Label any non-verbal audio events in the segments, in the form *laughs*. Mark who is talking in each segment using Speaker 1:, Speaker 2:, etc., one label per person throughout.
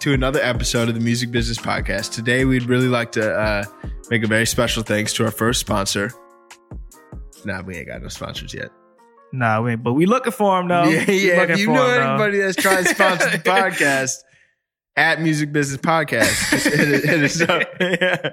Speaker 1: to another episode of the Music Business Podcast. Today, we'd really like to uh, make a very special thanks to our first sponsor. Nah, we ain't got no sponsors yet.
Speaker 2: Nah, we ain't, but we looking for them though.
Speaker 1: Yeah, yeah. If you know
Speaker 2: 'em, though.
Speaker 1: anybody that's trying to sponsor the *laughs* podcast, at Music Business Podcast, *laughs* just hit, it- hit us up. *laughs*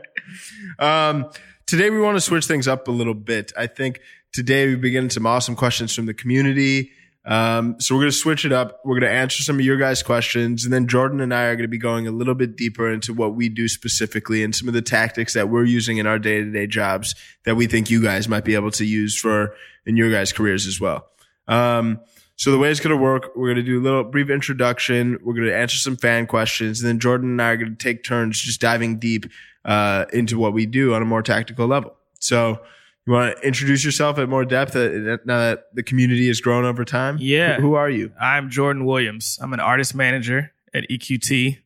Speaker 1: yeah. Um, today we want to switch things up a little bit. I think today we begin some awesome questions from the community. Um, so we're going to switch it up. We're going to answer some of your guys' questions, and then Jordan and I are going to be going a little bit deeper into what we do specifically and some of the tactics that we're using in our day to day jobs that we think you guys might be able to use for in your guys' careers as well. Um, so the way it's going to work, we're going to do a little brief introduction. We're going to answer some fan questions, and then Jordan and I are going to take turns just diving deep uh, into what we do on a more tactical level. So you want to introduce yourself at more depth uh, now that the community has grown over time?
Speaker 2: Yeah.
Speaker 1: Who, are you?
Speaker 2: I'm Jordan Williams. I'm an artist manager at EQT.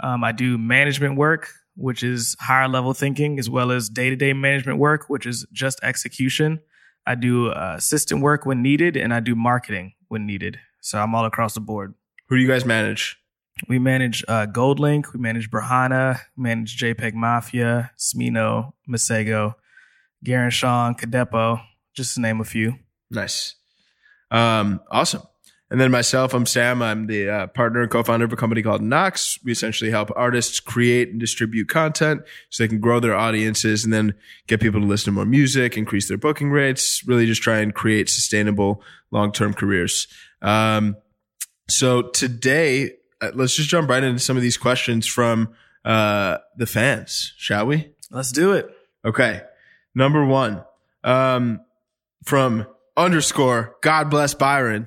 Speaker 2: Um, I do management work, which is higher level thinking, as well as day to day management work, which is just execution. I do uh, assistant work when needed, and I do marketing when needed. So I'm all across the board.
Speaker 1: Who do you guys manage?
Speaker 2: We manage uh, GoldLink, we manage Brahana, manage JPEG Mafia, Smino, Masego, Garen Sean, Cadepo, just to name a few.
Speaker 1: Nice. Um, awesome. And then myself, I'm Sam. I'm the uh, partner and co-founder of a company called Knox. We essentially help artists create and distribute content so they can grow their audiences and then get people to listen to more music, increase their booking rates, really just try and create sustainable long-term careers. Um, so today, uh, let's just jump right into some of these questions from uh, the fans, shall we?
Speaker 2: Let's do it.
Speaker 1: Okay. Number one, um, from underscore God bless Byron.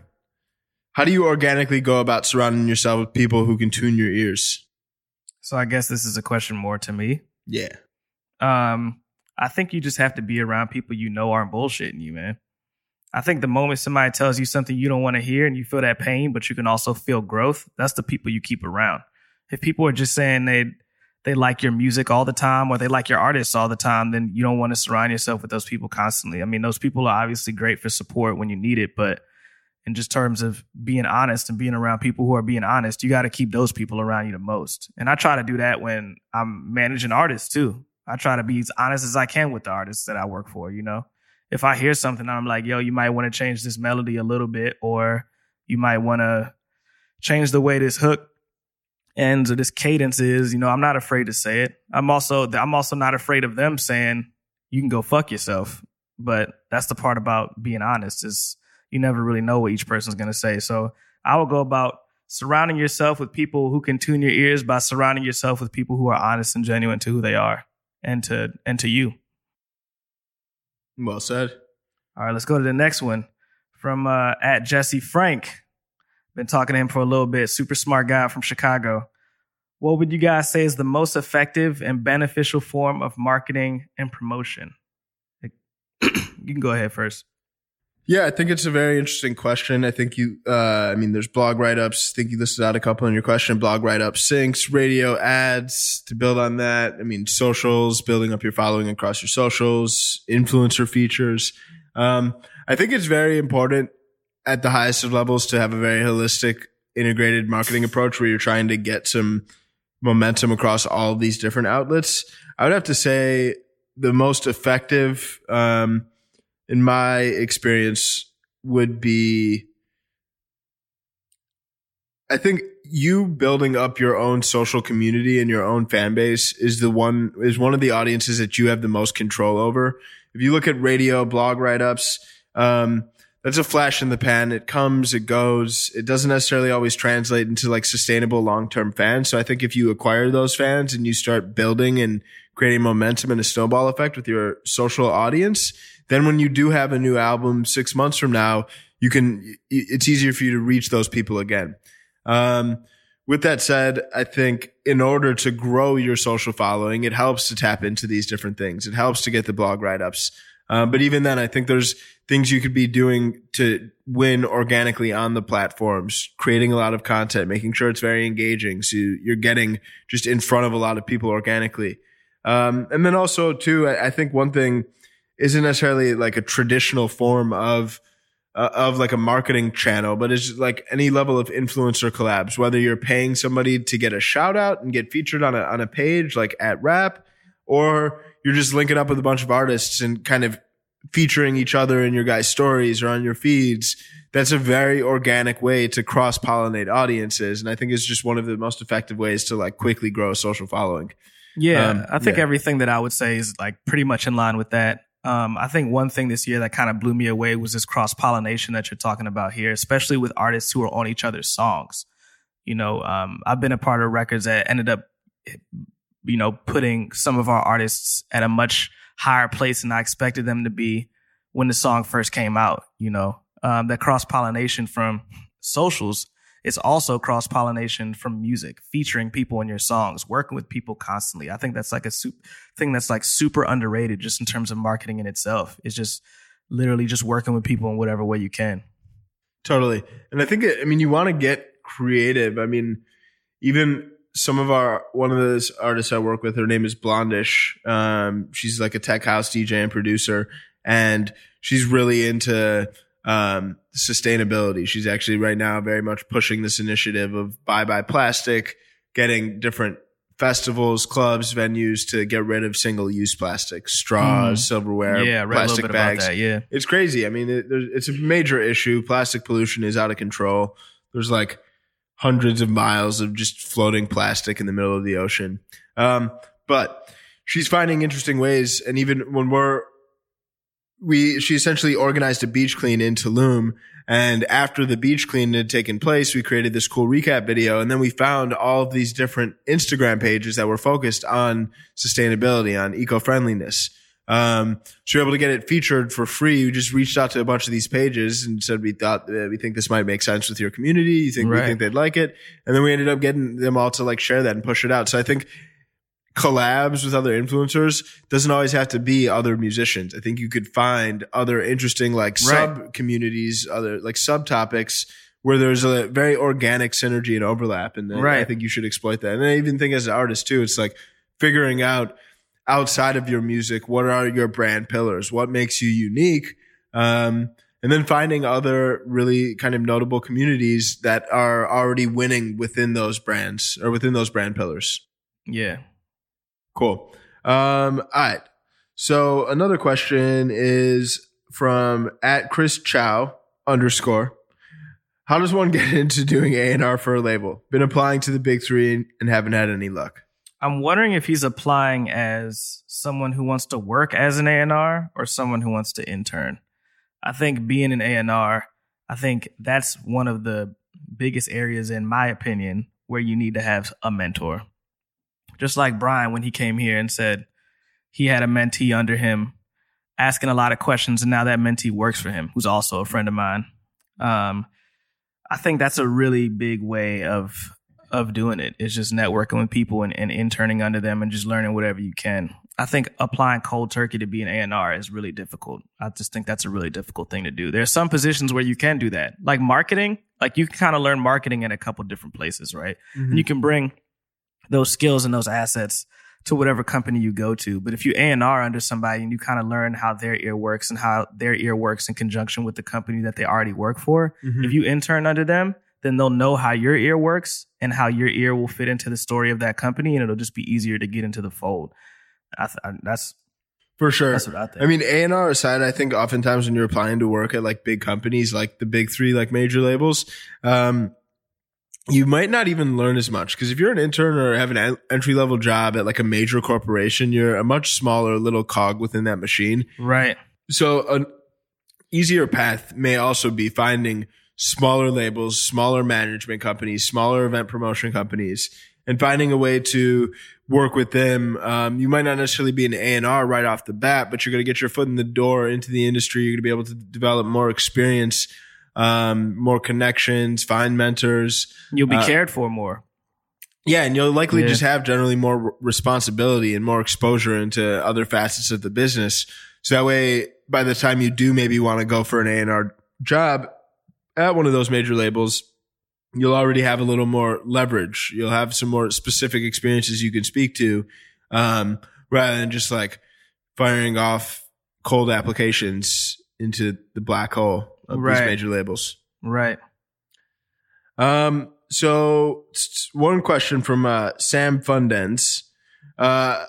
Speaker 1: How do you organically go about surrounding yourself with people who can tune your ears?
Speaker 2: So I guess this is a question more to me.
Speaker 1: Yeah.
Speaker 2: Um, I think you just have to be around people you know aren't bullshitting you, man. I think the moment somebody tells you something you don't want to hear and you feel that pain, but you can also feel growth, that's the people you keep around. If people are just saying they they like your music all the time or they like your artists all the time, then you don't want to surround yourself with those people constantly. I mean, those people are obviously great for support when you need it, but in just terms of being honest and being around people who are being honest, you got to keep those people around you the most. And I try to do that when I'm managing artists too. I try to be as honest as I can with the artists that I work for, you know. If I hear something I'm like, yo, you might want to change this melody a little bit or you might want to change the way this hook ends or this cadence is, you know, I'm not afraid to say it. I'm also I'm also not afraid of them saying you can go fuck yourself. But that's the part about being honest is you never really know what each person's going to say. So I will go about surrounding yourself with people who can tune your ears by surrounding yourself with people who are honest and genuine to who they are and to and to you.
Speaker 1: Well said.
Speaker 2: All right, let's go to the next one from uh, at Jesse Frank. Been talking to him for a little bit. Super smart guy from Chicago. What would you guys say is the most effective and beneficial form of marketing and promotion? *clears throat* you can go ahead first.
Speaker 1: Yeah, I think it's a very interesting question. I think you, uh, I mean, there's blog write-ups. I think you listed out a couple in your question. Blog write-ups, syncs, radio ads to build on that. I mean, socials, building up your following across your socials, influencer features. Um, I think it's very important at the highest of levels to have a very holistic, integrated marketing approach where you're trying to get some momentum across all these different outlets. I would have to say the most effective, um, in my experience would be I think you building up your own social community and your own fan base is the one is one of the audiences that you have the most control over. If you look at radio, blog write ups, um, that's a flash in the pan. It comes, it goes. It doesn't necessarily always translate into like sustainable long term fans. So I think if you acquire those fans and you start building and creating momentum and a snowball effect with your social audience, then when you do have a new album six months from now, you can, it's easier for you to reach those people again. Um, with that said, I think in order to grow your social following, it helps to tap into these different things. It helps to get the blog write ups. Um, but even then, I think there's things you could be doing to win organically on the platforms, creating a lot of content, making sure it's very engaging. So you're getting just in front of a lot of people organically. Um, and then also too, I, I think one thing isn't necessarily like a traditional form of uh, of like a marketing channel, but it's like any level of influencer collabs, whether you're paying somebody to get a shout out and get featured on a, on a page like at rap, or you're just linking up with a bunch of artists and kind of featuring each other in your guys' stories or on your feeds. That's a very organic way to cross pollinate audiences. And I think it's just one of the most effective ways to like quickly grow a social following.
Speaker 2: Yeah. Um, I think yeah. everything that I would say is like pretty much in line with that. Um, I think one thing this year that kind of blew me away was this cross pollination that you're talking about here, especially with artists who are on each other's songs. You know, um, I've been a part of records that ended up, you know, putting some of our artists at a much higher place than I expected them to be when the song first came out. You know, um, that cross pollination from socials it's also cross pollination from music, featuring people in your songs, working with people constantly. I think that's like a super thing that's like super underrated just in terms of marketing in itself. It's just literally just working with people in whatever way you can.
Speaker 1: Totally. And I think, I mean, you want to get creative. I mean, even some of our, one of those artists I work with, her name is Blondish. Um, she's like a tech house DJ and producer and she's really into, um, sustainability. She's actually right now very much pushing this initiative of bye bye plastic, getting different festivals, clubs, venues to get rid of single use plastic, straws, mm. silverware, yeah, plastic bags.
Speaker 2: That, yeah,
Speaker 1: it's crazy. I mean, it, it's a major issue. Plastic pollution is out of control. There's like hundreds of miles of just floating plastic in the middle of the ocean. Um, but she's finding interesting ways, and even when we're we she essentially organized a beach clean in Tulum. And after the beach clean had taken place, we created this cool recap video. And then we found all of these different Instagram pages that were focused on sustainability, on eco friendliness. Um, so are able to get it featured for free. We just reached out to a bunch of these pages and said we thought uh, we think this might make sense with your community. You think right. we think they'd like it, and then we ended up getting them all to like share that and push it out. So I think collabs with other influencers doesn't always have to be other musicians. I think you could find other interesting like right. sub communities, other like subtopics where there's a very organic synergy and overlap. And right. I think you should exploit that. And I even think as an artist too, it's like figuring out outside of your music, what are your brand pillars? What makes you unique? Um, and then finding other really kind of notable communities that are already winning within those brands or within those brand pillars.
Speaker 2: Yeah,
Speaker 1: Cool. Um, all right. So another question is from at Chris Chow underscore. How does one get *laughs* into doing A and R for a label? Been applying to the big three and haven't had any luck.
Speaker 2: I'm wondering if he's applying as someone who wants to work as an A&R or someone who wants to intern. I think being an A&R, I think that's one of the biggest areas in my opinion where you need to have a mentor. Just like Brian when he came here and said he had a mentee under him asking a lot of questions, and now that mentee works for him, who's also a friend of mine. Um, I think that's a really big way of of doing it. It's just networking with people and, and interning under them and just learning whatever you can. I think applying cold turkey to be an A&R is really difficult. I just think that's a really difficult thing to do. There are some positions where you can do that. Like marketing, like you can kind of learn marketing in a couple different places, right? Mm-hmm. And you can bring those skills and those assets to whatever company you go to. But if you A and R under somebody and you kind of learn how their ear works and how their ear works in conjunction with the company that they already work for, mm-hmm. if you intern under them, then they'll know how your ear works and how your ear will fit into the story of that company, and it'll just be easier to get into the fold. I th- I, that's
Speaker 1: for sure.
Speaker 2: That's what I think.
Speaker 1: I mean, A and R aside, I think oftentimes when you're applying to work at like big companies, like the big three, like major labels, um, you might not even learn as much because if you're an intern or have an entry level job at like a major corporation, you're a much smaller little cog within that machine.
Speaker 2: Right.
Speaker 1: So an easier path may also be finding smaller labels, smaller management companies, smaller event promotion companies, and finding a way to work with them. Um, you might not necessarily be an A and R right off the bat, but you're going to get your foot in the door into the industry. You're going to be able to develop more experience um, more connections, find mentors.
Speaker 2: You'll be uh, cared for more.
Speaker 1: Yeah, and you'll likely
Speaker 2: Yeah.
Speaker 1: just have generally more responsibility and more exposure into other facets of the business. So that way, by the time you do maybe want to go for an A and R job at one of those major labels, you'll already have a little more leverage. You'll have some more specific experiences you can speak to, um, rather than just like firing off cold applications into the black hole of
Speaker 2: Right.
Speaker 1: these major labels.
Speaker 2: Right.
Speaker 1: Um, so one question from uh, Sam Fundens. Uh,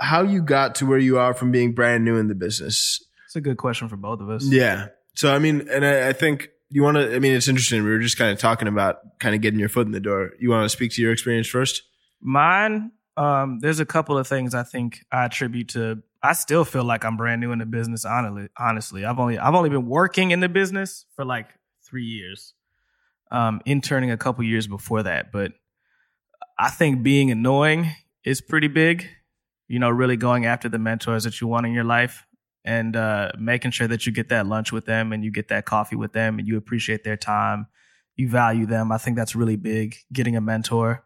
Speaker 1: how you got to where you are from being brand new in the business?
Speaker 2: It's a good question for both of us.
Speaker 1: Yeah. So I mean, and I, I think you want to. I mean, it's interesting. We were just kind of talking about kind of getting your foot in the door. You want to speak to your experience first?
Speaker 2: Mine, um, there's a couple of things I think I attribute to. I still feel like I'm brand new in the business. Honestly, honestly, I've only I've only been working in the business for like three years, um, interning a couple years before that. But I think being annoying is pretty big. You know, really going after the mentors that you want in your life and uh, making sure that you get that lunch with them and you get that coffee with them and you appreciate their time, you value them. I think that's really big. Getting a mentor.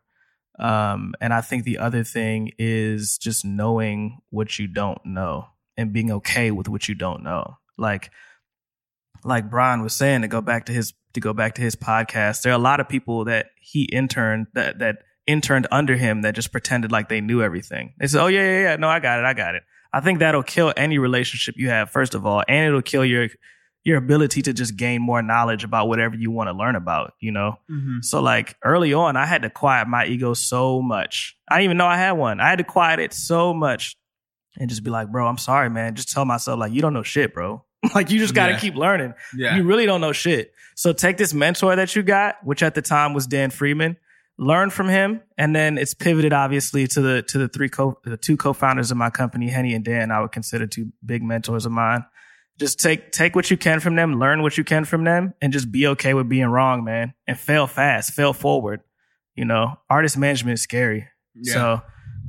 Speaker 2: Um, and I think the other thing is just knowing what you don't know and being okay with what you don't know. Like, like Brian was saying, to go back to his to go back to his podcast, there are a lot of people that he interned that that interned under him that just pretended like they knew everything. They said, "Oh yeah, yeah, yeah, no, I got it, I got it." I think that'll kill any relationship you have, first of all, and it'll kill your your ability to just gain more knowledge about whatever you want to learn about. You know, mm-hmm. so like early on, I had to quiet my ego so much. I didn't even know I had one. I had to quiet it so much and just be like, bro, I'm sorry, man. Just tell myself like, you don't know shit, bro. *laughs* like you just got to
Speaker 1: Yeah.
Speaker 2: keep learning.
Speaker 1: Yeah.
Speaker 2: You really don't know shit. So take this mentor that you got, which at the time was Dan Freeman, learn from him, and then it's pivoted obviously to the to the three co the two co-founders of my company, Henny and Dan. I would consider two big mentors of mine. Just take take what you can from them, learn what you can from them, and just be okay with being wrong, man. And fail fast, fail forward. You know, artist management is scary.
Speaker 1: Yeah.
Speaker 2: So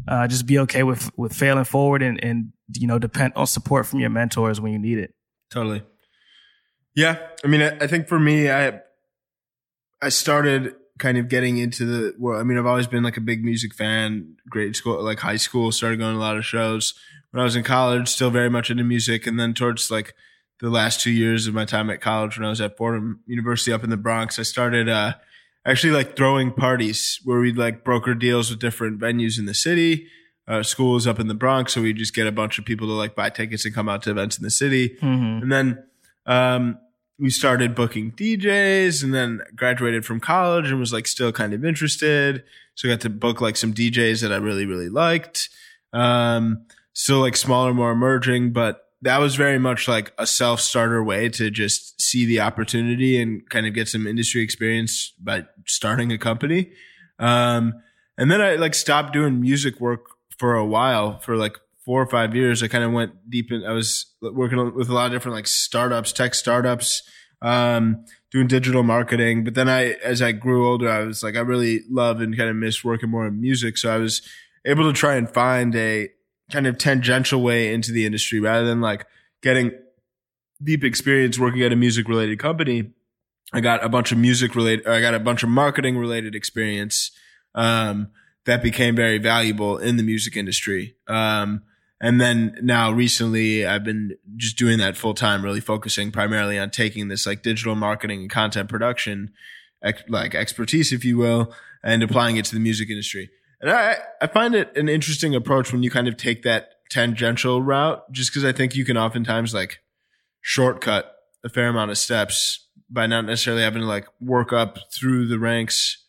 Speaker 2: uh, just be okay with with failing forward and and you know depend on support from your mentors when you need it.
Speaker 1: Totally. Yeah, I mean, I, I think for me, I I started kind of getting into the. Well, I mean, I've always been like a big music fan. Grade school, like high school, started going to a lot of shows. When I was in college, still very much into music, and then towards like the last two years of my time at college, when I was at Fordham University up in the Bronx, I started uh, actually like throwing parties where we'd like broker deals with different venues in the city. Uh, school was up in the Bronx, so we just get a bunch of people to like buy tickets and come out to events in the city.
Speaker 2: Mm-hmm.
Speaker 1: And then um, we started booking DJs and then graduated from college and was like still kind of interested. So I got to book like some DJs that I really, really liked. Um, still like smaller, more emerging, but that was very much like a self starter way to just see the opportunity and kind of get some industry experience by starting a company. Um, and then I like stopped doing music work for a while for like four or five years. I kind of went deep in, I was working with a lot of different like startups, tech startups, um, doing digital marketing. But then I, as I grew older, I was like, I really love and kind of miss working more in music. So I was able to try and find a kind of tangential way into the industry rather than like getting deep experience working at a music related company. I got a bunch of music related, I got a bunch of marketing related experience. Um, that became very valuable in the music industry. Um, and then now recently I've been just doing that full time, really focusing primarily on taking this like digital marketing and content production, ex- like expertise, if you will, and applying it to the music industry. And I, I find it an interesting approach when you kind of take that tangential route, just because I think you can oftentimes like shortcut a fair amount of steps by not necessarily having to like work up through the ranks.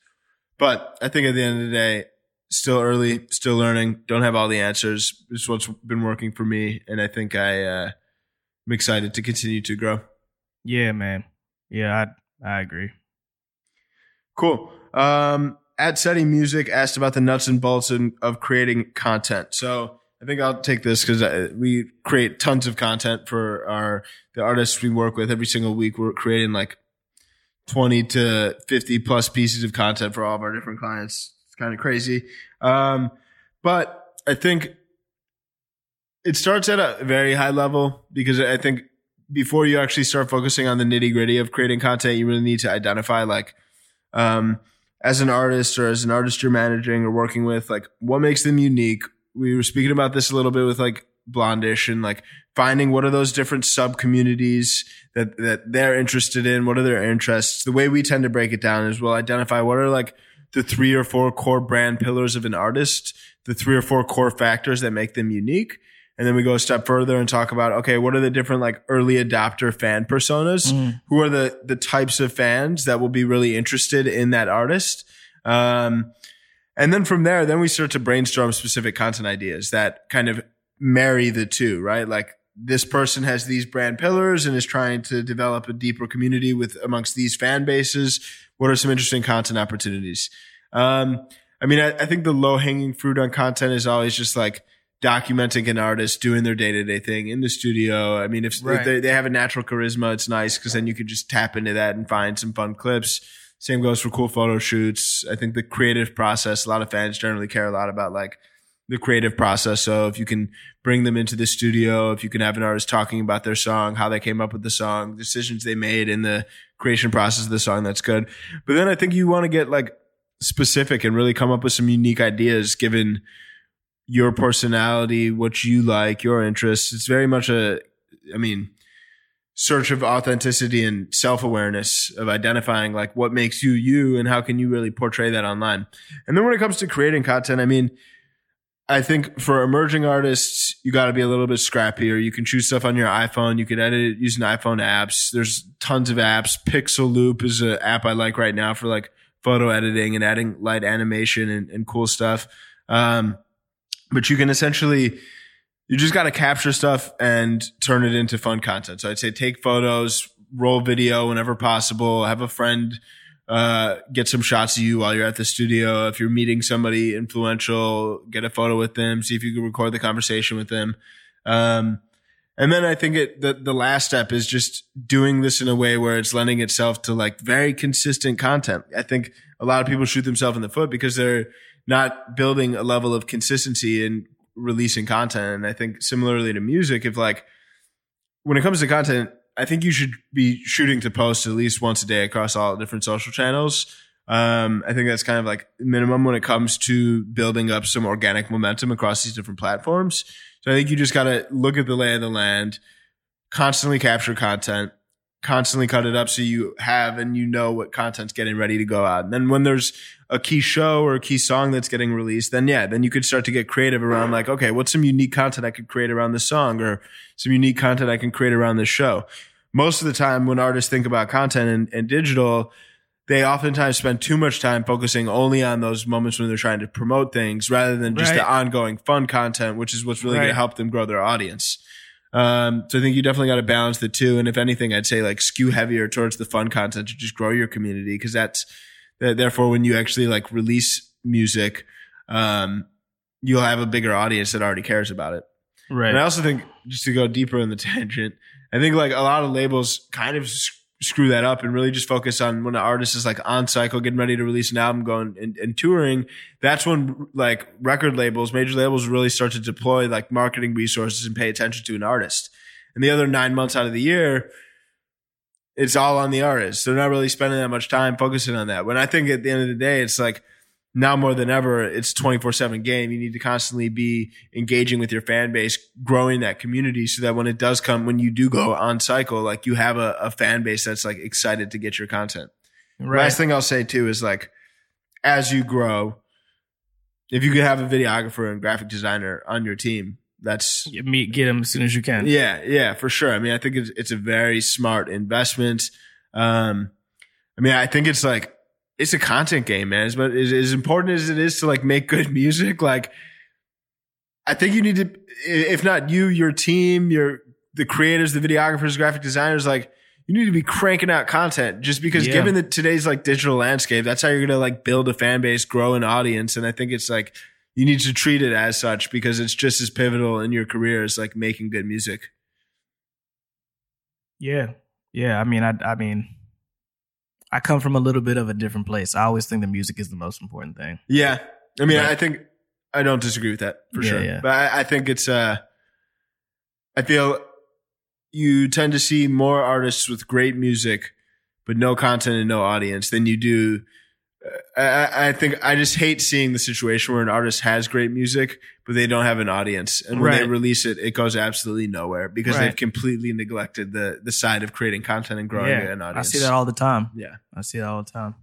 Speaker 1: But I think at the end of the day, still early, still learning, don't have all the answers. It's what's been working for me. And I think I, uh, I'm excited to continue to grow.
Speaker 2: Yeah, man. Yeah, I I agree.
Speaker 1: Cool. Um, at SETI Music asked about the nuts and bolts in, of creating content. So I think I'll take this because we create tons of content for our the artists we work with every single week. We're creating like twenty to fifty plus pieces of content for all of our different clients. Kind of crazy, um, but I think it starts at a very high level because I think before you actually start focusing on the nitty gritty of creating content, you really need to identify like um, as an artist or as an artist you're managing or working with, like what makes them unique? We were speaking about this a little bit with like Blondish and like finding what are those different sub communities that, that they're interested in? What are their interests? The way we tend to break it down is we'll identify what are like the three or four core brand pillars of an artist, the three or four core factors that make them unique. And then we go a step further and talk about, okay, what are the different like early adopter fan personas?
Speaker 2: Mm.
Speaker 1: Who are the, the types of fans that will be really interested in that artist? Um, and then from there, then we start to brainstorm specific content ideas that kind of marry the two, right? Like this person has these brand pillars and is trying to develop a deeper community with amongst these fan bases. What are some interesting content opportunities? Um, I mean, I, I think the low hanging fruit on content is always just like documenting an artist doing their day to day thing in the studio. I mean, if,
Speaker 2: Right.
Speaker 1: if they, they have a natural charisma, it's nice because then you could just tap into that and find some fun clips. Same goes for cool photo shoots. I think the creative process, a lot of fans generally care a lot about like the creative process. So if you can bring them into the studio, if you can have an artist talking about their song, how they came up with the song, decisions they made in the creation process of the song, that's good. But then I think you want to get like specific and really come up with some unique ideas given your personality, what you like, your interests. It's very much a, I mean, search of authenticity and self awareness of identifying like what makes you you and how can you really portray that online. And then when it comes to creating content, I mean, I think for emerging artists, you got to be a little bit scrappier. You can choose stuff on your iPhone. You can edit it using iPhone apps. There's tons of apps. Pixaloop is an app I like right now for like photo editing and adding light animation and, and cool stuff. Um, but you can essentially, you just got to capture stuff and turn it into fun content. So I'd say take photos, roll video whenever possible, have a friend uh, get some shots of you while you're at the studio. If you're meeting somebody influential, get a photo with them, see if you can record the conversation with them. Um, and then I think it, the, the last step is just doing this in a way where it's lending itself to like very consistent content. I think a lot of people shoot themselves in the foot because they're not building a level of consistency in releasing content. And I think similarly to music, if like, when it comes to content, I think you should be shooting to post at least once a day across all different social channels. Um, I think that's kind of like minimum when it comes to building up some organic momentum across these different platforms. So I think you just got to look at the lay of the land, constantly capture content, constantly cut it up so you have and you know what content's getting ready to go out. And then when there's a key show or a key song that's getting released, then yeah, then you could start to get creative around like, okay, what's some unique content I could create around this song or some unique content I can create around this show. Most of the time when artists think about content and, and digital, they oftentimes spend too much time focusing only on those moments when they're trying to promote things rather than just the ongoing fun content, which is what's really going to help them grow their audience. Um, so I think you definitely got to balance the two. And if anything, I'd say like skew heavier towards the fun content to just grow your community. Cause that's, that therefore when you actually like release music, um, you'll have a bigger audience that already cares about it.
Speaker 2: Right.
Speaker 1: And I also think just to go deeper in the *laughs* tangent, I think like a lot of labels kind of screw that up and really just focus on when an artist is like on cycle, getting ready to release an album, going and, and touring. That's when like record labels, major labels really start to deploy like marketing resources and pay attention to an artist. And the other nine months out of the year, it's all on the artist. They're not really spending that much time focusing on that. When I think at the end of the day, it's like now more than ever, it's 24 seven game. You need to constantly be engaging with your fan base, growing that community so that when it does come, when you do go on cycle, like you have a, a fan base that's like excited to get your content.
Speaker 2: right.
Speaker 1: Last thing I'll say too is like, as you grow, if you could have a videographer and graphic designer on your team, that's
Speaker 2: You meet, get them as soon as you can.
Speaker 1: yeah, yeah, for sure. I mean, I think it's, it's a very smart investment. Um, I mean, I think it's like, it's a content game, man. As, but as, important as it is to like make good music, like, I think you need to, if not you, your team, your, the creators, the videographers, graphic designers, like, you need to be cranking out content just because
Speaker 2: Yeah.
Speaker 1: given the today's like digital landscape, that's how you're going to like build a fan base, grow an audience. And I think it's like, you need to treat it as such because it's just as pivotal in your career as like making good music.
Speaker 2: Yeah. Yeah. I mean, I, I mean, I come from a little bit of a different place. I always think the music is the most important thing.
Speaker 1: Yeah. I mean. I think I don't disagree with that for
Speaker 2: Yeah,
Speaker 1: sure.
Speaker 2: yeah.
Speaker 1: But I, I think it's, uh, I feel you tend to see more artists with great music, but no content and no audience than you do I, I think I just hate seeing the situation where an artist has great music, but they don't have an audience, and when they release it, it goes absolutely nowhere because
Speaker 2: Right.
Speaker 1: they've completely neglected the the side of creating content and growing an audience.
Speaker 2: I see that all the time.
Speaker 1: yeah,
Speaker 2: I see that all the time.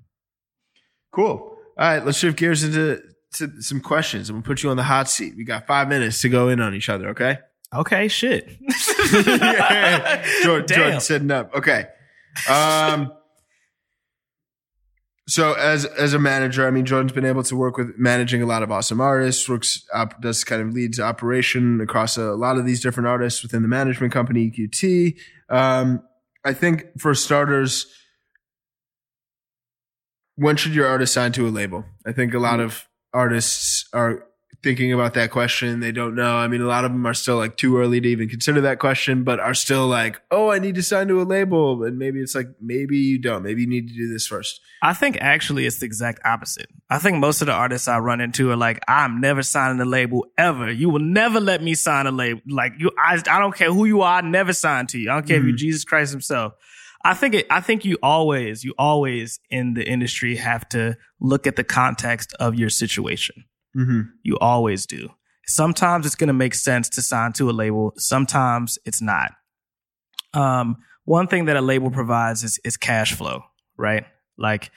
Speaker 1: cool. All right, let's shift gears into to some questions. I'm gonna put you on the hot seat. We got five minutes to go in on each other. Okay.
Speaker 2: Okay, shit. *laughs*
Speaker 1: Jordan,
Speaker 2: Damn.
Speaker 1: Jordan setting up. Okay. Um, so as as a manager, I mean, Jordan's been able to work with managing a lot of awesome artists. Works up, does kind of leads operation across a lot of these different artists within the management company EQT. Um, I think for starters, when should your artist sign to a label? I think a lot of artists are thinking about that question. They don't know. I mean, a lot of them are still like too early to even consider that question, but are still like, oh, I need to sign to a label. And maybe it's like, maybe you don't. Maybe you need to do this first.
Speaker 2: I think actually it's the exact opposite. I think most of the artists I run into are like, I'm never signing a label ever. You will never let me sign a label. Like you, I, I don't care who you are. I never sign to you. I don't care if you're mm-hmm. Jesus Christ himself. I think it, I think you always, you always in the industry have to look at the context of your situation.
Speaker 1: Mm-hmm.
Speaker 2: You always do. Sometimes it's going to make sense to sign to a label. Sometimes it's not. Um, one thing that a label provides is, is cash flow, right? Like,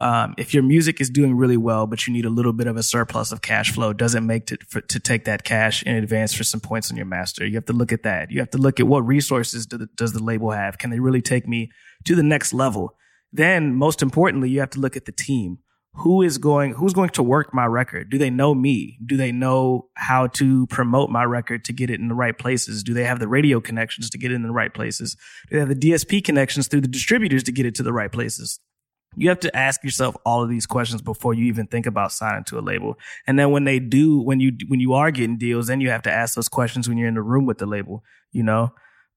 Speaker 2: um, if your music is doing really well, but you need a little bit of a surplus of cash flow, does it make to, for, to take that cash in advance for some points on your master? You have to look at that. You have to look at what resources do the, does the label have? Can they really take me to the next level? Then, most importantly, you have to look at the team who is going who's going to work my record? Do they know me? Do they know how to promote my record to get it in the right places? Do they have the radio connections to get it in the right places? Do they have the dsp connections through the distributors to get it to the right places? You have to ask yourself all of these questions before you even think about signing to a label. And then when they do when you when you are getting deals then you have to ask those questions when you're in the room with the label you know?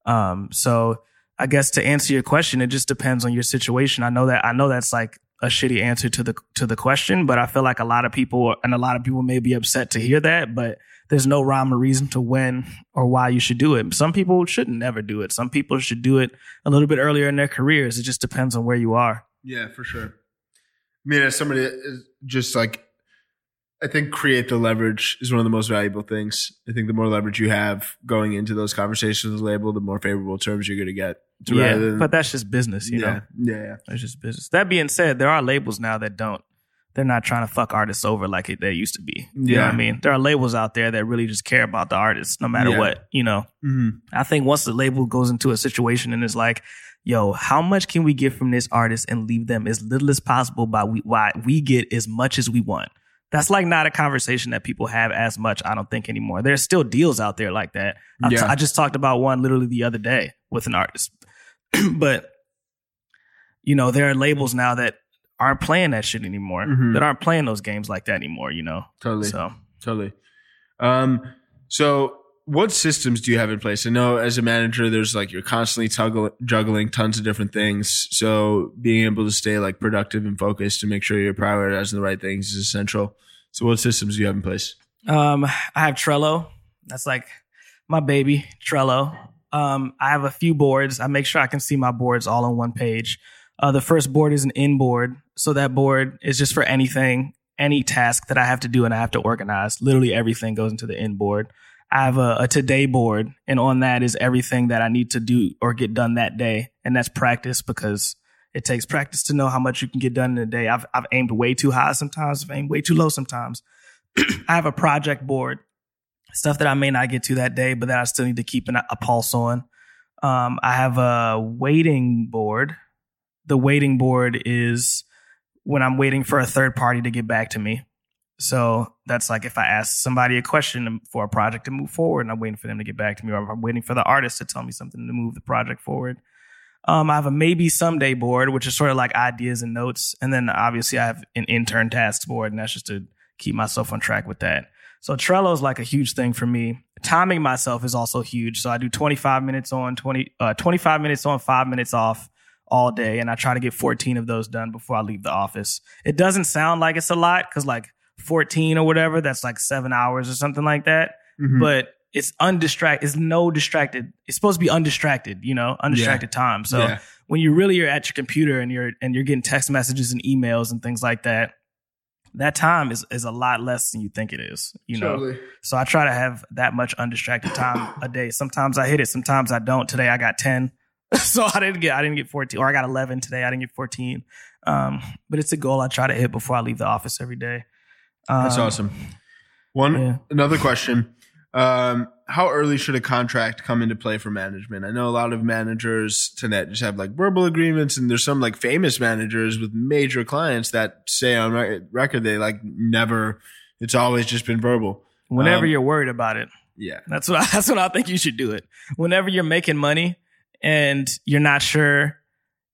Speaker 2: Um so i guess to answer your question it just depends on your situation. I know that i know that's like a shitty answer to the to the question, but I feel like a lot of people and a lot of people may be upset to hear that, but there's no rhyme or reason to when or why you should do it. Some people shouldn't never do it. Some people should do it a little bit earlier in their careers. It just depends on where you are.
Speaker 1: Yeah, for sure. I mean, as somebody just like, I think create the leverage is one of the most valuable things. I think the more leverage you have going into those conversations with the label, the more favorable terms you're going to get.
Speaker 2: Yeah,
Speaker 1: than-
Speaker 2: but that's just business, you
Speaker 1: yeah,
Speaker 2: know.
Speaker 1: yeah, yeah.
Speaker 2: That's just business. That being said, there are labels now that don't. They're not trying to fuck artists over like it, they used to be. You know what
Speaker 1: Yeah.
Speaker 2: I mean? There are labels out there that really just care about the artists, no matter
Speaker 1: Yeah.
Speaker 2: what. You know,
Speaker 1: Mm-hmm.
Speaker 2: I think once the label goes into a situation and is like, yo, how much can we get from this artist and leave them as little as possible by we, why we get as much as we want? That's like not a conversation that people have as much, I don't think anymore. There's still deals out there like that. I,
Speaker 1: Yeah.
Speaker 2: I just talked about one literally the other day with an artist. *clears throat* but, you know, there are labels now that aren't playing that shit anymore,
Speaker 1: Mhm.
Speaker 2: that aren't playing those games like that anymore, you know?
Speaker 1: Totally.
Speaker 2: So,
Speaker 1: Totally. Um, so what systems do you have in place? I know as a manager, there's like you're constantly tuggle- juggling tons of different things. So being able to stay like productive and focused to make sure you're prioritizing the right things is essential. So what systems do you have in place?
Speaker 2: Um, I have Trello. That's like my baby, Trello. Um, I have a few boards. I make sure I can see my boards all on one page. Uh, the first board is an in board. So that board is just for anything, any task that I have to do and I have to organize. Literally everything goes into the in board. I have a, a today board, and on that is everything that I need to do or get done that day. And that's practice because it takes practice to know how much you can get done in a day. I've, I've aimed way too high sometimes, I've aimed way too low sometimes. *clears throat* I have a project board, stuff that I may not get to that day, but that I still need to keep an, a pulse on. Um, I have a waiting board. The waiting board is when I'm waiting for a third party to get back to me. So that's like if I ask somebody a question for a project to move forward and I'm waiting for them to get back to me, or I'm waiting for the artist to tell me something to move the project forward. Um, I have a maybe someday board, which is sort of like ideas and notes. And then obviously I have an intern tasks board, and that's just to keep myself on track with that. So Trello is like a huge thing for me. Timing myself is also huge. So I do 25 minutes on, 20, uh, 25 minutes on, five minutes off all day. And I try to get 14 of those done before I leave the office. It doesn't sound like it's a lot because like 14 or whatever, that's like seven hours or something like that.
Speaker 1: Mm-hmm.
Speaker 2: But it's undistracted. It's no distracted. It's supposed to be undistracted, you know, undistracted time. So
Speaker 1: Yeah.
Speaker 2: when you really are at your computer and you're and you're getting text messages and emails and things like that, that time is is a lot less than you think it is. You know, so I try to have that much undistracted time a day. Sometimes I hit it, sometimes I don't. Today I got ten, *laughs* so I didn't get I didn't get fourteen, or I got eleven today. I didn't get fourteen. Um, but it's a goal I try to hit before I leave the office every day. Um,
Speaker 1: That's awesome. One
Speaker 2: yeah.
Speaker 1: another question. Um, how early should a contract come into play for management? I know a lot of managers to just have like verbal agreements, and there's some like famous managers with major clients that say on re- record they like never. It's always just been verbal.
Speaker 2: Whenever
Speaker 1: Um,
Speaker 2: you're worried about it,
Speaker 1: Yeah,
Speaker 2: That's what I, *laughs* that's what I think you should do it. Whenever you're making money and you're not sure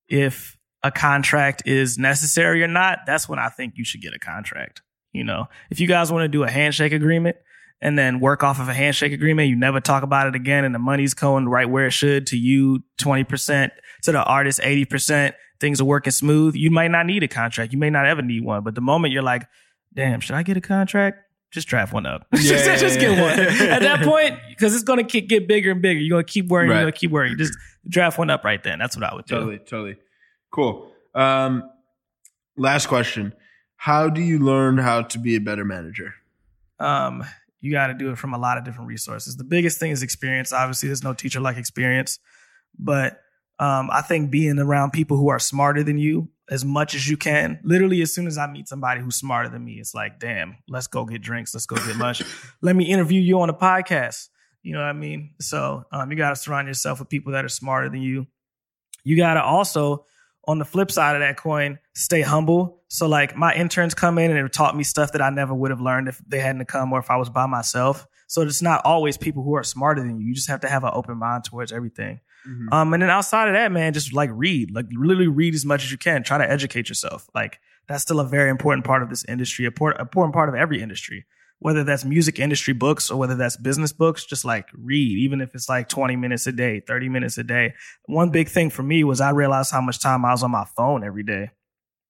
Speaker 2: if a contract is necessary or not, that's when I think you should get a contract. You know, if you guys want to do a handshake agreement and then work off of a handshake agreement, you never talk about it again and the money's going right where it should to you 20%, to the artist 80%, things are working smooth, you might not need a contract. You may not ever need one. But the moment you're like, damn, should I get a contract? Just draft one up. *laughs*
Speaker 1: Yeah,
Speaker 2: just, just get one. At that point, because it's going to get bigger and bigger. You're going to keep worrying.
Speaker 1: Right.
Speaker 2: You're going to keep worrying. Just draft one up right then. That's what I would do.
Speaker 1: totally, totally. Cool. Um, last question: How do you learn how to be a better manager?
Speaker 2: um, you got to do it from a lot of different resources. The biggest thing is experience. Obviously, there's no teacher like experience, but um, I think being around people who are smarter than you as much as you can. Literally, as soon as I meet somebody who's smarter than me, it's like, damn, let's go get drinks, let's go get lunch. *laughs* Let me interview you on a podcast. You know what I mean? So um, you got to surround yourself with people that are smarter than you. You got to also on the flip side of that coin, stay humble. So like my interns come in and have taught me stuff that I never would have learned if they hadn't come or if I was by myself. So it's not always people who are smarter than you. You just have to have an open mind towards everything.
Speaker 1: Mhm.
Speaker 2: Um, and then outside of that, man, just like read, like literally read as much as you can. Try to educate yourself. Like that's still a very important part of this industry, a por- important part of every industry. Whether that's music industry books or whether that's business books, just like read, even if it's like 20 minutes a day, 30 minutes a day. One big thing for me was I realized how much time I was on my phone every day.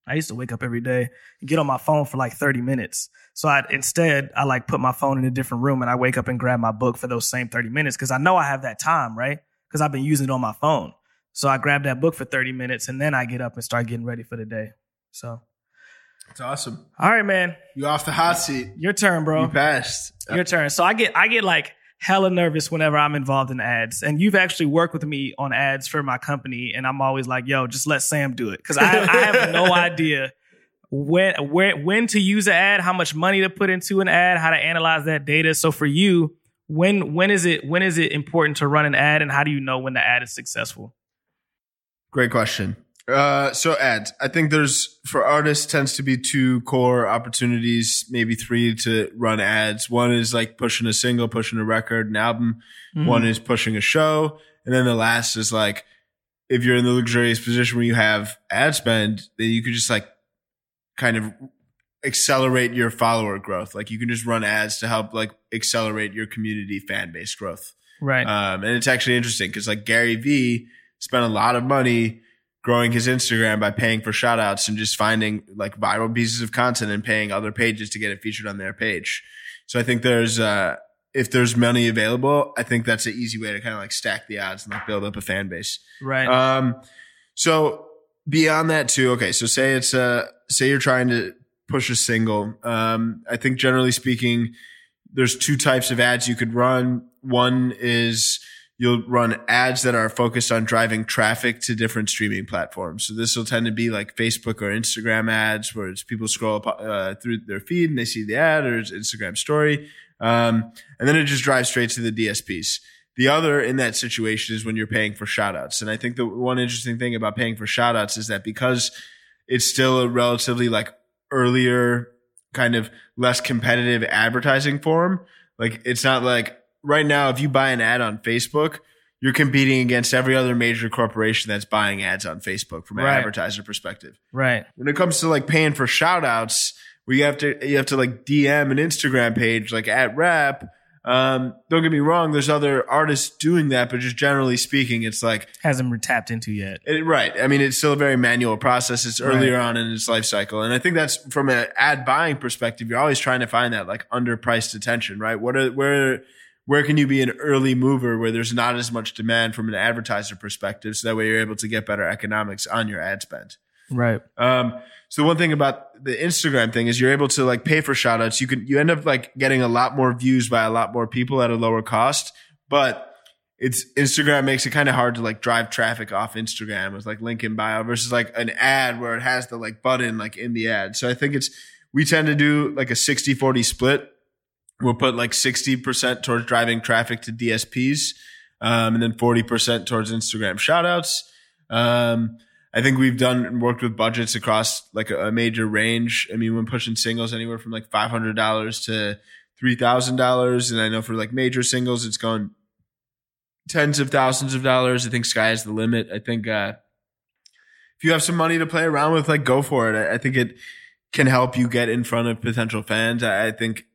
Speaker 2: I used to wake up every day and get on my phone for like 30 minutes. So I instead I like put my phone in a different room and I wake up and grab my book for those same 30 minutes because I know I have that time, right? Because I've been using it on my phone. So I grab that book for 30 minutes and then I get up and start getting ready for the day. So
Speaker 1: It's awesome.
Speaker 2: all right, man.
Speaker 1: You off the hot seat.
Speaker 2: Your turn, bro.
Speaker 1: You passed.
Speaker 2: Your turn. So I get I get like hella nervous whenever I'm involved in ads. And you've actually worked with me on ads for my company, and I'm always like, yo, just let Sam do it. Cause I, I have no *laughs* idea when where when to use an ad, how much money to put into an ad, how to analyze that data. So for you, when when is it when is it important to run an ad and how do you know when the ad is successful?
Speaker 1: Great question. Uh, so ads. I think there's for artists tends to be two core opportunities, maybe three to run ads. One is like pushing a single, pushing a record, an album. One is pushing a show, and then the last is like if you're in the luxurious position where you have ad spend, then you could just like kind of accelerate your follower growth. Like you can just run ads to help like accelerate your community fan base growth.
Speaker 2: right.
Speaker 1: Um, and it's actually interesting because like Gary Vee spent a lot of money growing his Instagram by paying for shout outs and just finding like viral pieces of content and paying other pages to get it featured on their page. So I think there's, uh, if there's money available, I think that's an easy way to kind of like stack the odds and like build up a fan base.
Speaker 2: right.
Speaker 1: Um, so beyond that too, okay. So say it's uh say you're trying to push a single. Um, I think generally speaking, there's two types of ads you could run. One is you'll run ads that are focused on driving traffic to different streaming platforms. So this will tend to be like Facebook or Instagram ads where it's people scroll up, uh, through their feed and they see the ad or it's Instagram story. Um, and then it just drives straight to the DSPs. The other in that situation is when you're paying for shout outs. And I think the one interesting thing about paying for shout outs is that because it's still a relatively like earlier kind of less competitive advertising form, like it's not like right now, if you buy an ad on Facebook, you're competing against every other major corporation that's buying ads on Facebook from an
Speaker 2: Right.
Speaker 1: advertiser perspective
Speaker 2: right.
Speaker 1: when it comes to like paying for shout outs where you have to you have to like DM an Instagram page like at rap. Um, don't get me wrong, there's other artists doing that, but just generally speaking, it's like
Speaker 2: Hasn't been tapped into yet.
Speaker 1: it, right. I mean, it's still a very manual process. It's earlier on in its life cycle, and I think that's from an ad buying perspective. You're always trying to find that like underpriced attention, right? What are where where can you be an early mover where there's not as much demand from an advertiser perspective so that way you're able to get better economics on your ad spend
Speaker 2: Right.
Speaker 1: um, so the one thing about the Instagram thing is you're able to like pay for shout outs. You can, you end up like getting a lot more views by a lot more people at a lower cost, but it's Instagram makes it kind of hard to like drive traffic off Instagram with like link in bio versus like an ad where it has the like button like in the ad. So I think it's, we tend to do like a 60 40 split. We'll put like 60% towards driving traffic to DSPs, um, and then 40% towards Instagram shout outs. Um, I think we've done worked with budgets across like a, a major range. I mean, when pushing singles anywhere from like five hundred dollars to three thousand dollars, and I know for like major singles, it's gone tens of thousands of dollars. I think sky is the limit. I think uh, if you have some money to play around with, like go for it. I, I think it can help you get in front of potential fans. I, I think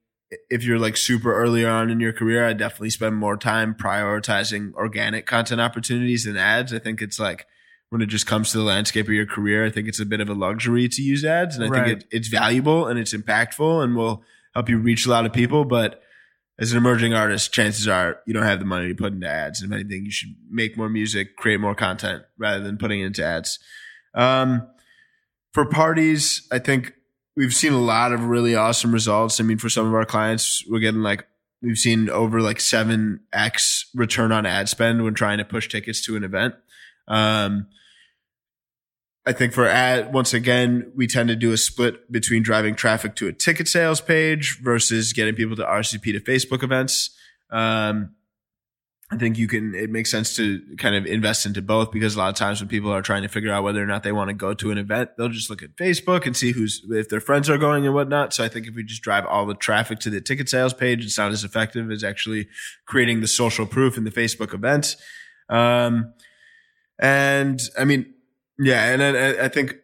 Speaker 1: if you're like super early on in your career, I definitely spend more time prioritizing organic content opportunities than ads. I think it's like when it just comes to the landscape of your career, I think it's a bit of a luxury to use ads. And I
Speaker 2: Right.
Speaker 1: think it, it's valuable and it's impactful and will help you reach a lot of people. But as an emerging artist, chances are you don't have the money to put into ads. And if anything, you should make more music, create more content rather than putting it into ads. Um, for parties, I think we've seen a lot of really awesome results. I mean, for some of our clients, we're getting like, we've seen over like 7x return on ad spend when trying to push tickets to an event. Um, I think for ad, once again, we tend to do a split between driving traffic to a ticket sales page versus getting people to RSVP to Facebook events. Um, I think you can, it makes sense to kind of invest into both because a lot of times when people are trying to figure out whether or not they want to go to an event, they'll just look at Facebook and see who's, if their friends are going and whatnot. So I think if we just drive all the traffic to the ticket sales page, it's not as effective as actually creating the social proof in the Facebook event. Um, and I mean, yeah, and I, I think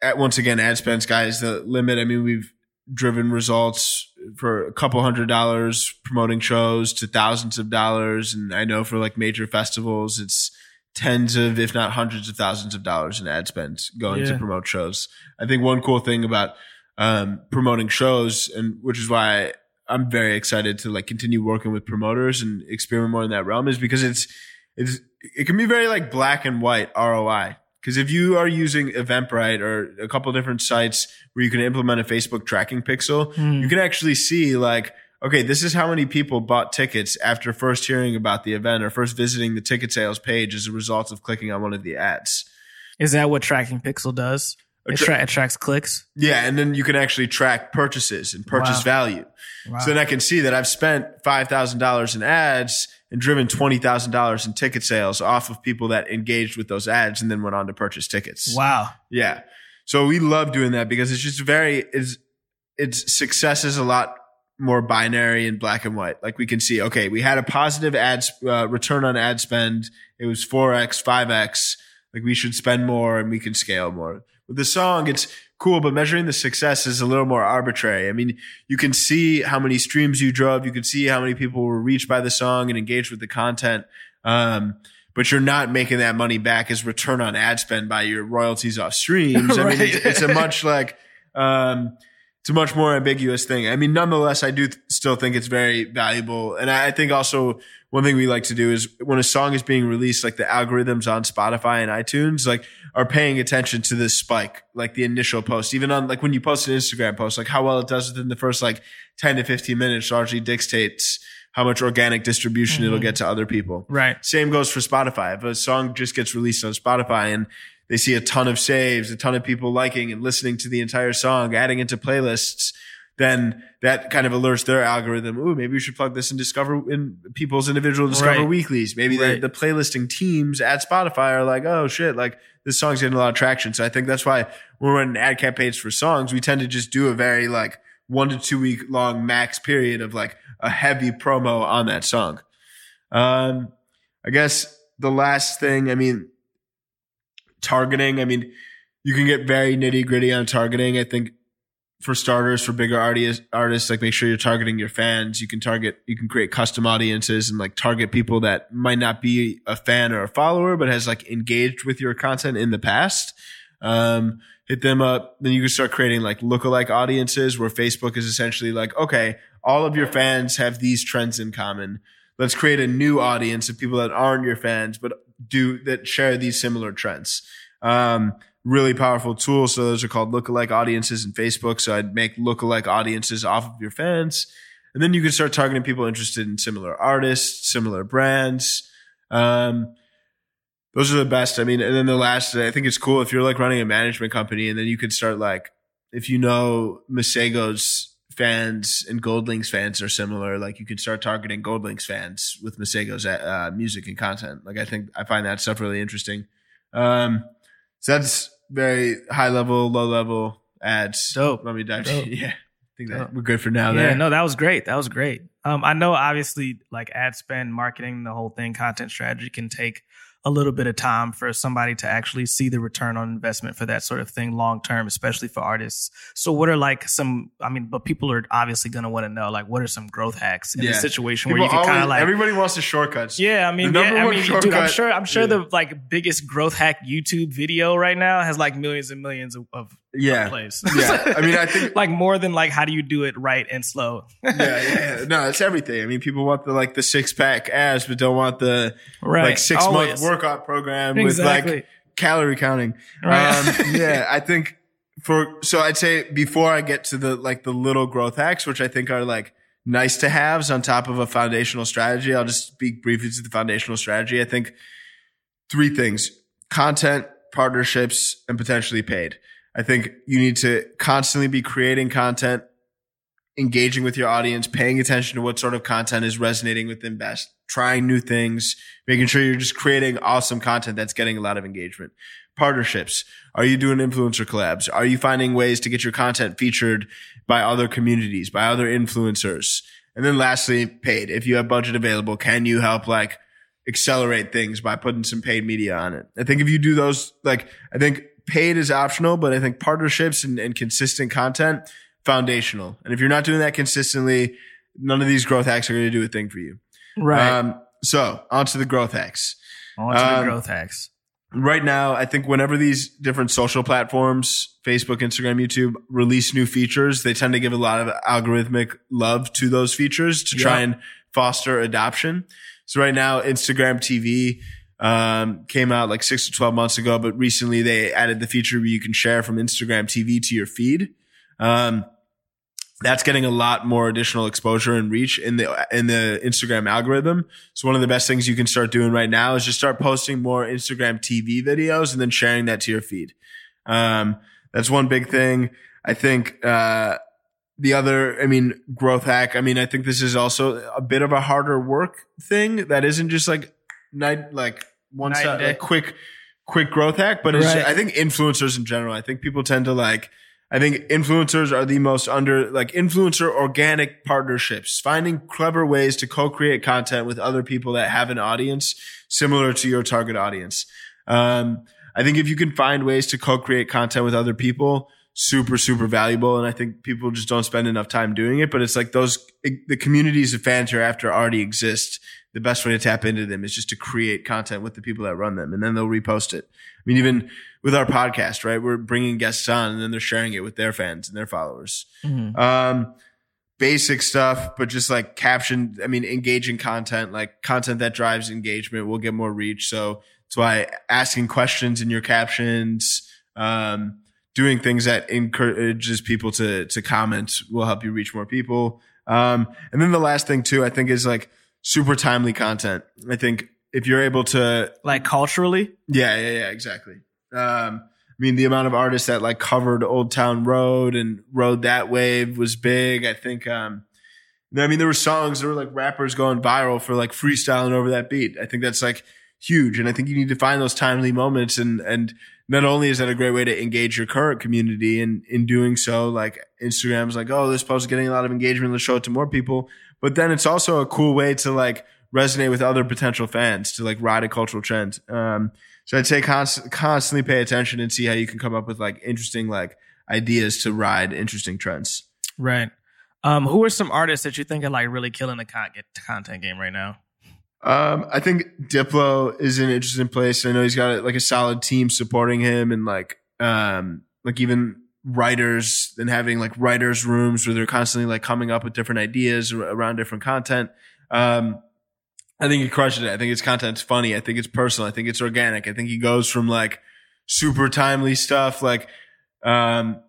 Speaker 1: at, once again, ad spend sky is the limit. I mean, we've driven results for a couple hundred dollars promoting shows to thousands of dollars, and I know for like major festivals, it's tens of, if not hundreds of thousands of dollars in ad spend going to promote shows. I think one cool thing about um, promoting shows, and which is why I'm very excited to like continue working with promoters and experiment more in that realm, is because it's it's it can be very like black and white ROI. Because if you are using Eventbrite or a couple different sites where you can implement a Facebook tracking pixel,
Speaker 2: Hmm.
Speaker 1: you can actually see like, okay, this is how many people bought tickets after first hearing about the event or first visiting the ticket sales page as a result of clicking on one of the ads.
Speaker 2: Is that what Tracking Pixel does? It,
Speaker 1: tra-
Speaker 2: it tracks clicks.
Speaker 1: Yeah, and then you can actually track purchases and purchase
Speaker 2: Wow.
Speaker 1: value.
Speaker 2: Wow.
Speaker 1: So then I can see that I've spent five thousand dollars in ads and driven twenty thousand dollars in ticket sales off of people that engaged with those ads and then went on to purchase tickets.
Speaker 2: wow.
Speaker 1: Yeah. So we love doing that because it's just very it's its success is a lot more binary and black and white. Like we can see, okay, we had a positive ad uh, return on ad spend. It was four x, five x. Like we should spend more and we can scale more. With the song, it's cool, but measuring the success is a little more arbitrary. I mean, you can see how many streams you drove. You can see how many people were reached by the song and engaged with the content. Um, but you're not making that money back as return on ad spend by your royalties off streams. *laughs* I mean, it's, it's a much like, um, it's a much more ambiguous thing. I mean, nonetheless, I do th- still think it's very valuable. And I, I think also one thing we like to do is when a song is being released, like the algorithms on Spotify and iTunes, like are paying attention to this spike, like the initial post, even on like when you post an Instagram post, like how well it does within the first like 10 to 15 minutes largely dictates how much organic distribution it'll
Speaker 2: Mhm.
Speaker 1: get to other people.
Speaker 2: Right.
Speaker 1: Same goes for Spotify. If a song just gets released on Spotify and they see a ton of saves, a ton of people liking and listening to the entire song, adding into playlists, then that kind of alerts their algorithm. Ooh, maybe we should plug this in Discover in people's individual Discover
Speaker 2: Right.
Speaker 1: weeklies. Maybe
Speaker 2: Right.
Speaker 1: the, the playlisting teams at Spotify are like, oh shit, like this song's getting a lot of traction. So I think that's why when we're running ad campaigns for songs, we tend to just do a very like one to two week long max period of like a heavy promo on that song. Um, I guess the last thing, I mean, targeting. I mean, you can get very nitty gritty on targeting. I think for starters, for bigger artists, like make sure you're targeting your fans. You can target, you can create custom audiences and like target people that might not be a fan or a follower, but has like engaged with your content in the past. Um, hit them up. Then you can start creating like lookalike audiences where Facebook is essentially like, okay, all of your fans have these trends in common. let's create a new audience of people that aren't your fans, but do that share these similar trends. Um, really powerful tool. So those are called lookalike audiences in Facebook. So I'd make lookalike audiences off of your fans. And then you can start targeting people interested in similar artists, similar brands. Um, those are the best. I mean, and then the last, I think it's cool if you're like running a management company and then you could start like, if you know Masego's fans and GoldLink's fans are similar, like you could start targeting GoldLink's fans with Masego's uh, music and content. Like I think I find that stuff really interesting. Um, so that's very high level, low level ads.
Speaker 2: Dope.
Speaker 1: Let me dive.
Speaker 2: Dope. *laughs*
Speaker 1: Yeah. I think that
Speaker 2: Dope.
Speaker 1: we're good for now.
Speaker 2: yeah,
Speaker 1: there.
Speaker 2: no, that was great. That was great. Um, I know obviously like ad spend, marketing, the whole thing, content strategy can take a little bit of time for somebody to actually see the return on investment for that sort of thing long term, especially for artists. So what are like some I mean, but people are obviously gonna want to know like what are some growth hacks in
Speaker 1: Yeah.
Speaker 2: a situation
Speaker 1: People
Speaker 2: where you can kind of like
Speaker 1: everybody wants the shortcuts.
Speaker 2: Yeah, I mean, yeah, I mean, dude, I'm sure, I'm sure
Speaker 1: Yeah.
Speaker 2: the like biggest growth hack YouTube video right now has like millions and millions of, of
Speaker 1: Yeah.
Speaker 2: plays.
Speaker 1: Yeah. I *laughs* mean, I think
Speaker 2: like more than like how do you do it right and slow. *laughs*
Speaker 1: yeah, yeah. No, it's everything. I mean, people want the like the six pack abs, but don't want the
Speaker 2: right,
Speaker 1: like six month
Speaker 2: Always.
Speaker 1: Workout program
Speaker 2: Exactly.
Speaker 1: with like calorie counting.
Speaker 2: Right.
Speaker 1: Um, *laughs* yeah, I think for so I'd say before I get to the like the little growth hacks, which I think are like nice to haves on top of a foundational strategy. I'll just speak briefly to the foundational strategy. I think three things: content, partnerships, and potentially paid. I think you need to constantly be creating content, engaging with your audience, paying attention to what sort of content is resonating with them best, trying new things, making sure you're just creating awesome content that's getting a lot of engagement. Partnerships. Are you doing influencer collabs? Are you finding ways to get your content featured by other communities, by other influencers? And then lastly, paid. If you have budget available, can you help like accelerate things by putting some paid media on it? I think if you do those, like, I think paid is optional, but I think partnerships and, and consistent content, foundational. And if you're not doing that consistently, none of these growth hacks are going to do a thing for you.
Speaker 2: right.
Speaker 1: Um, so onto the growth hacks.
Speaker 2: On to the
Speaker 1: um,
Speaker 2: growth hacks.
Speaker 1: Right now, I think whenever these different social platforms, Facebook, Instagram, YouTube, release new features, they tend to give a lot of algorithmic love to those features to try and foster adoption. So right now, Instagram TV um, came out like six to 12 months ago, but recently they added the feature where you can share from Instagram TV to your feed. Um, that's getting a lot more additional exposure and reach in the in the Instagram algorithm. So one of the best things you can start doing right now is just start posting more Instagram TV videos and then sharing that to your feed. Um, that's one big thing. I think uh, the other, I mean, growth hack. I mean, I think this is also a bit of a harder work thing that isn't just like night like one
Speaker 2: Night
Speaker 1: side, like quick quick growth hack, but it's,
Speaker 2: Right.
Speaker 1: I think influencers in general. I think people tend to like I think influencers are the most under like influencer organic partnerships, finding clever ways to co-create content with other people that have an audience similar to your target audience. Um, I think if you can find ways to co-create content with other people, super, super valuable. And I think people just don't spend enough time doing it, but it's like those, the communities of fans you're after already exist. The best way to tap into them is just to create content with the people that run them and then they'll repost it. I mean, even with our podcast, right? We're bringing guests on and then they're sharing it with their fans and their followers.
Speaker 2: Mhm.
Speaker 1: Um, basic stuff, but just like caption, I mean, engaging content, like content that drives engagement will get more reach. So that's why asking questions in your captions, um, doing things that encourages people to, to comment will help you reach more people. Um, and then the last thing too, I think is like super timely content. I think if you're able to
Speaker 2: Like culturally,
Speaker 1: yeah, yeah, yeah, exactly. Um, I mean, the amount of artists that like covered Old Town Road and rode that wave was big. I think, um, I mean, there were songs, there were like rappers going viral for like freestyling over that beat. I think that's like huge. And I think you need to find those timely moments. And, and not only is that a great way to engage your current community and in doing so, like Instagram's like, oh, this post is getting a lot of engagement. Let's show it to more people. But then it's also a cool way to like resonate with other potential fans to like ride a cultural trend. Um, so I'd say const- constantly pay attention and see how you can come up with like interesting like ideas to ride interesting trends.
Speaker 2: right? Um, who are some artists that you think are like really killing the con- content game right now?
Speaker 1: Um, I think Diplo is an interesting place. I know he's got like a solid team supporting him and like, um, like even writers and having like writers rooms where they're constantly like coming up with different ideas around different content. Um, I think he crushes it. I think his content's funny. I think it's personal. I think it's organic. I think he goes from like super timely stuff, like, um,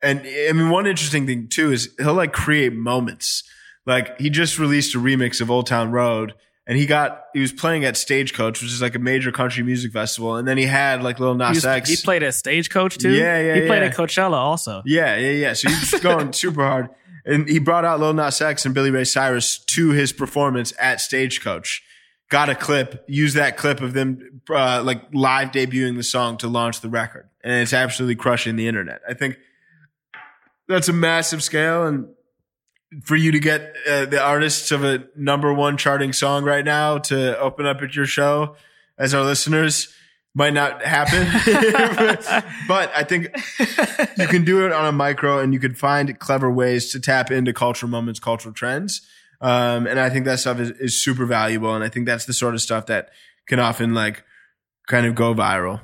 Speaker 1: and I mean, one interesting thing too is he'll like create moments. Like he just released a remix of Old Town Road and he got he was playing at Stagecoach, which is like a major country music festival, and then he had like Lil
Speaker 2: He,
Speaker 1: Nas
Speaker 2: was-
Speaker 1: X.
Speaker 2: he played at Stagecoach too.
Speaker 1: Yeah, yeah,
Speaker 2: He played at Coachella also.
Speaker 1: Yeah, yeah, yeah. So he's *laughs* going super hard. And he brought out Lil Nas X and Billy Ray Cyrus to his performance at Stagecoach. Got a clip, used that clip of them uh, like live debuting the song to launch the record. And it's absolutely crushing the internet. I think that's a massive scale. And for you to get uh, the artists of a number one charting song right now to open up at your show as our listeners might not happen. *laughs* but I think you can do it on a micro and you can find clever ways to tap into cultural moments, cultural trends. Um, and I think that stuff is, is super valuable. And I think that's the sort of stuff that can often like kind of go viral.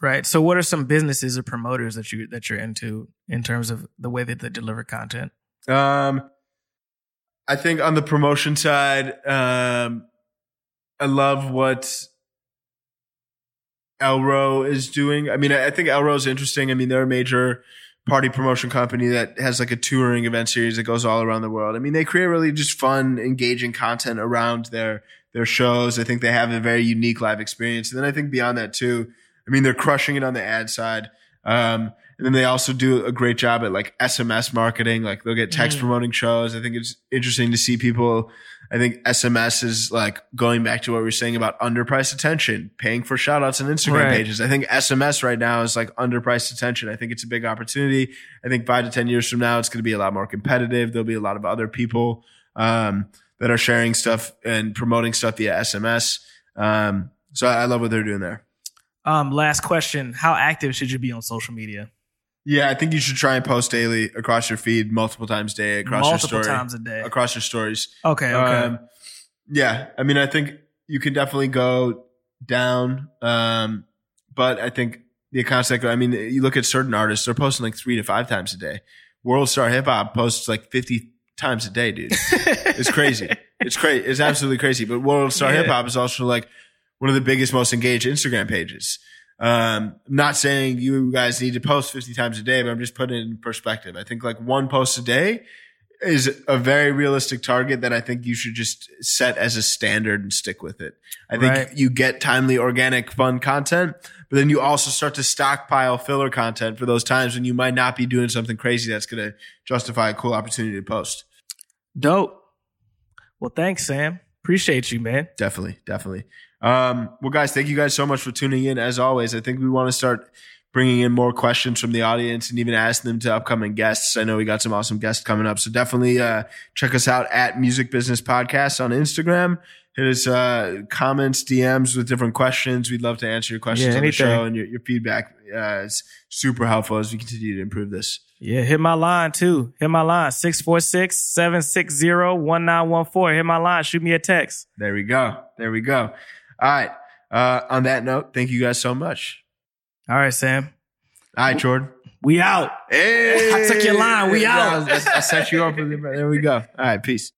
Speaker 2: Right. So, what are some businesses or promoters that you that you're into in terms of the way that they deliver content?
Speaker 1: Um, I think on the promotion side, um, I love what Elrow is doing. I mean, I think Elrow is interesting. I mean, they're a major party promotion company that has like a touring event series that goes all around the world. I mean, they create really just fun, engaging content around their their shows. I think they have a very unique live experience. And then I think beyond that too, I mean, they're crushing it on the ad side. Um, and then they also do a great job at like SMS marketing. Like they'll get text
Speaker 2: Mhm.
Speaker 1: promoting shows. I think it's interesting to see people. I think SMS is like going back to what we were saying about underpriced attention, paying for shout outs on Instagram
Speaker 2: Right.
Speaker 1: pages. I think SMS right now is like underpriced attention. I think it's a big opportunity. I think five to 10 years from now, it's going to be a lot more competitive. There'll be a lot of other people, um, that are sharing stuff and promoting stuff via SMS. Um, so I I love what they're doing there.
Speaker 2: Um, last question: How active should you be on social media?
Speaker 1: Yeah, I think you should try and post daily across your feed multiple times a day across
Speaker 2: Multiple
Speaker 1: your story,
Speaker 2: times a day.
Speaker 1: across your stories.
Speaker 2: Okay. Okay.
Speaker 1: Um, yeah, I mean, I think you can definitely go down, um, but I think the accounts that go. I mean, you look at certain artists; they're posting like three to five times a day. World Star Hip Hop posts like fifty times a day, dude. *laughs* It's crazy. it's crazy. It's absolutely crazy. But World Star
Speaker 2: Yeah.
Speaker 1: Hip Hop is also like one of the biggest, most engaged Instagram pages. Um, I'm not saying you guys need to post 50 times a day, but I'm just putting it in perspective. I think like one post a day is a very realistic target that I think you should just set as a standard and stick with it. I think
Speaker 2: Right.
Speaker 1: you get timely, organic, fun content, but then you also start to stockpile filler content for those times when you might not be doing something crazy that's going to justify a cool opportunity to post.
Speaker 2: Dope. Well, thanks, Sam. Appreciate you, man.
Speaker 1: Definitely, definitely. Um, well, guys, thank you guys so much for tuning in. As always, I think we want to start bringing in more questions from the audience and even asking them to upcoming guests. I know we got some awesome guests coming up, so definitely uh, check us out at Music Business Podcast on Instagram. Hit us uh, comments, DMs with different questions. We'd love to answer your questions
Speaker 2: Yeah,
Speaker 1: on the show, and your, your feedback uh, is super helpful as we continue to improve this.
Speaker 2: Yeah, hit my line too. Hit my line 646 760 1914. Hit my line. Shoot me a text.
Speaker 1: There we go. There we go. All right. Uh, on that note, thank you guys so much.
Speaker 2: All right, Sam.
Speaker 1: All right, Jordan.
Speaker 2: We out.
Speaker 1: Hey,
Speaker 2: I took your line. We *laughs* out.
Speaker 1: I, I set you up. There we go. All right. Peace.